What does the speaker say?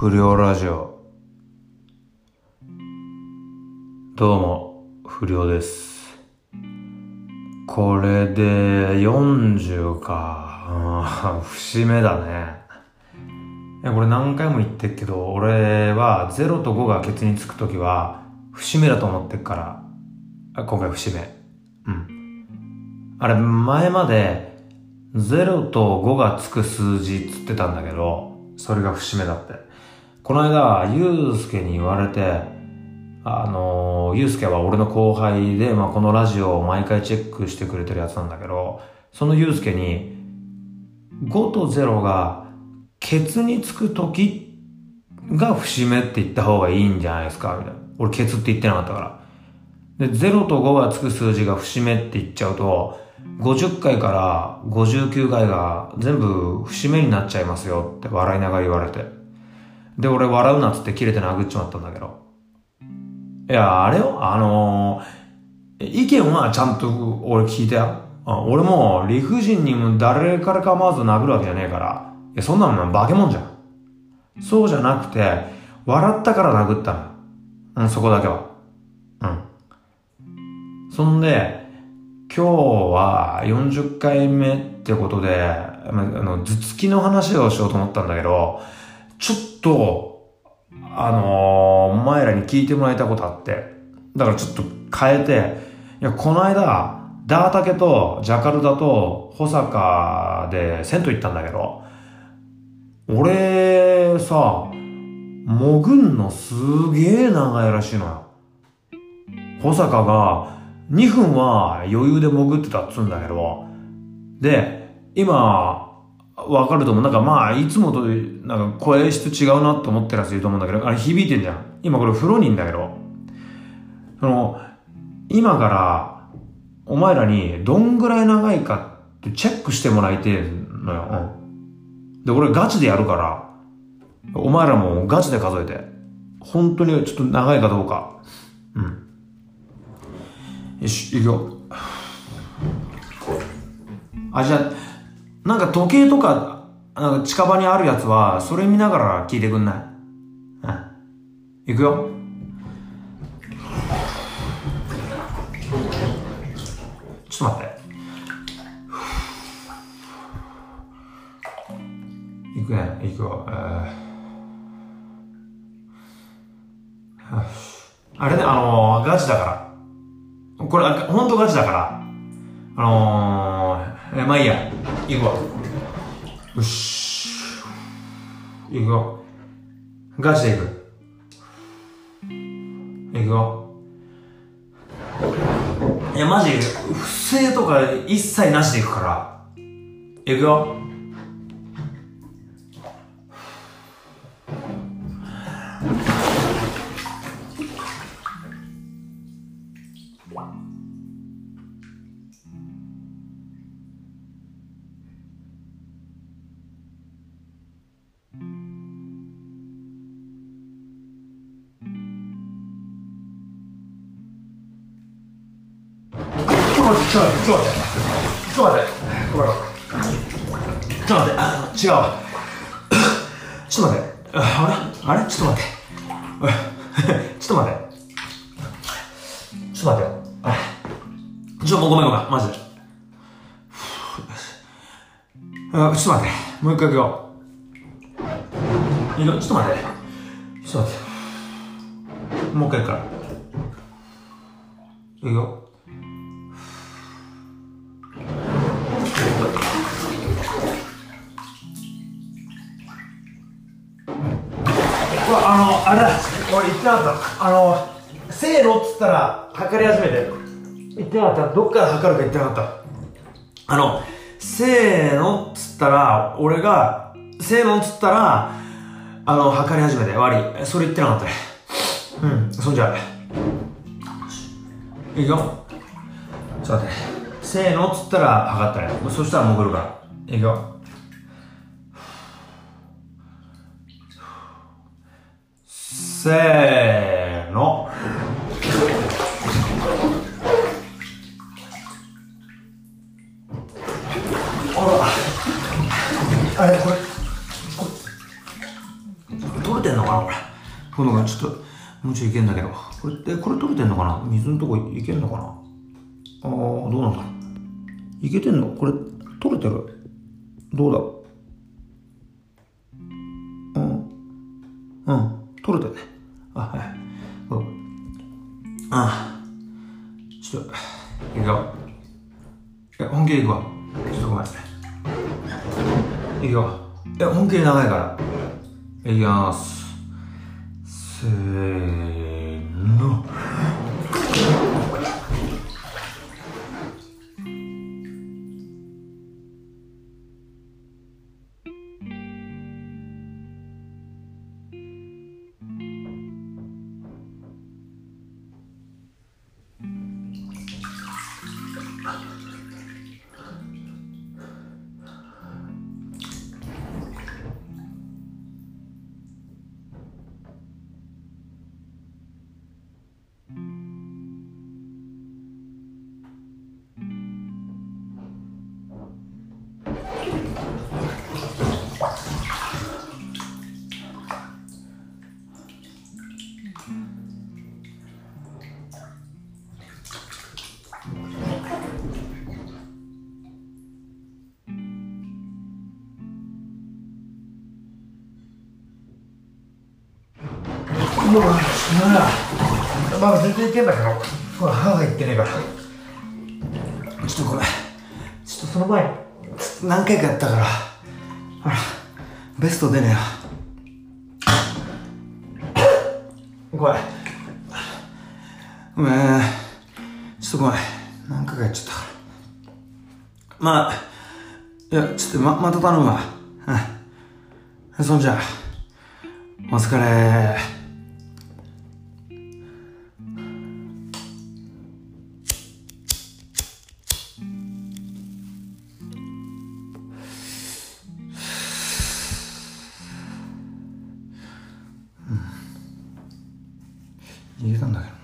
不良ラジオ。どうも不良です。これで40か。節目だね。いやこれ何回も言ってっけど俺は0と5がケツにつく時は節目だと思ってっから。今回節目。うん。あれ前まで0と5がつく数字っつってたんだけどそれが節目だって。この間、ゆうすけに言われて、あの、ゆうすけは俺の後輩で、まあ、このラジオを毎回チェックしてくれてるやつなんだけど、そのゆうすけに、5と0が、ケツにつく時が節目って言った方がいいんじゃないですかみたいな。俺ケツって言ってなかったから。で、0と5がつく数字が節目って言っちゃうと、50回から59回が全部節目になっちゃいますよって笑いながら言われて。で、俺笑うなっつって切れて殴っちまったんだけど。いや、あれよ、あのー、意見はちゃんと俺聞いたよ。俺も理不尽にも誰から構わず殴るわけじゃねえから。いや、そんなの化け物じゃん。そうじゃなくて、笑ったから殴ったの。うん、そこだけは。うん。そんで、今日は40回目ってことで、あの、頭突きの話をしようと思ったんだけど、ちょっと、あのー、お前らに聞いてもらいたことあって、だからちょっと変えて、いや、この間、ダータケとジャカルタと保坂で銭湯行ったんだけど、俺さ、潜んのすげえ長いらしいのよ。保坂が2分は余裕で潜ってたっつうんだけど、で、今、わかると思う。なんかまあ、いつもと、なんか声質違うなって思ってるやついると思うんだけど、あれ響いてんじゃん。今これ風呂にいんだけど、その、今から、お前らにどんぐらい長いかってチェックしてもらいてんのよ。うん。で、俺ガチでやるから、お前らもガチで数えて。本当にちょっと長いかどうか。うん。よし、いくよ。あ、じゃあ、なんか時計とか、なんか近場にあるやつは、それ見ながら聞いてくんない？うん。いくよ。ちょっと待って。いくね、いくよ。あれね、あのー、ガチだから。これ、ほんとガチだから。あのー、え、まあいいや。行くわ。よし。行くよ。ガチで行く。行くよ。いや、マジ、不正とか一切なしで行くから。行くよ。ちょっと待って、ちょっと待って。ちょっと待って。ごめんごめん。ちょっと待って、あ、違うわ。ちょっと待って。あれあれちょっと待って。ちょっと待って。ちょっと待って。よ。ちょ、もうごめんごめん。マジで。あ、ちょっと待って。もう一回行くよ。いいよ、ちょっと待って。ちょっと待って。もう一回行くから。いいよ。あ、れだ、俺言ってなかった。あの、せーのっつったら、測り始めて。言ってなかった。どっから測るか言ってなかった。あの、せーのっつったら、俺が、せーのっつったら、あの、測り始めて。悪い。それ言ってなかったね。うん、そんじゃいくよ。ちょっと待って。せーのっつったら測ったね。そしたら潜るから。いくよ。せーの。あら。あれ、これ、これ、取れてんのかな、これほのがちょっと、もうちょいいけんだけど。これって、これ取れてんのかな？水のとこいけんのかな？ああ、どうなんだろう。いけてんの？これ、取れてるどうだ？うん。うん。取れたね。あ、はい。うん。あちょっと、いくよ。いや、本気でいくわ。ちょっとごめん。いくよ。いや、本気で長いから。いきます。せーもう、まあ、まあ、全然いけんだけど、うわ歯がいってねえから。ちょっとごめん。ちょっとその前、何回かやったから、あら、ベスト出ねえよ。ごめん。ごめん。ちょっとごめん。何回かやっちゃったから。まあ、いや、ちょっとま、また頼むわ。うん。そんじゃ、お疲れ逃げたんだけど